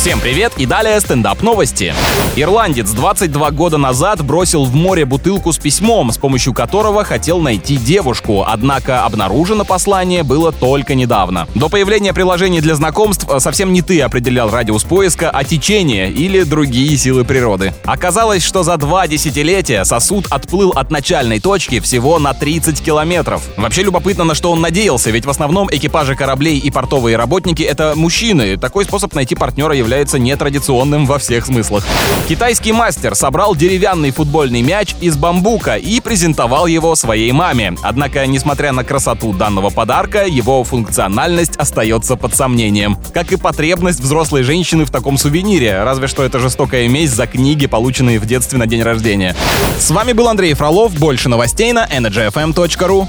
Всем привет и далее стендап новости. Ирландец 22 года назад бросил в море бутылку с письмом, с помощью которого хотел найти девушку, однако обнаружено послание было только недавно. До появления приложений для знакомств совсем не ты определял радиус поиска, а течение или другие силы природы. Оказалось, что за два десятилетия сосуд отплыл от начальной точки всего на 30 километров. Вообще любопытно, на что он надеялся, ведь в основном экипажи кораблей и портовые работники — это мужчины. Такой способ найти партнера является нетрадиционным во всех смыслах. Китайский мастер собрал деревянный футбольный мяч из бамбука и презентовал его своей маме. Однако, несмотря на красоту данного подарка, его функциональность остается под сомнением. Как и потребность взрослой женщины в таком сувенире, разве что это жестокая месть за книги, полученные в детстве на день рождения. С вами был Андрей Фролов. Больше новостей на energyfm.ru.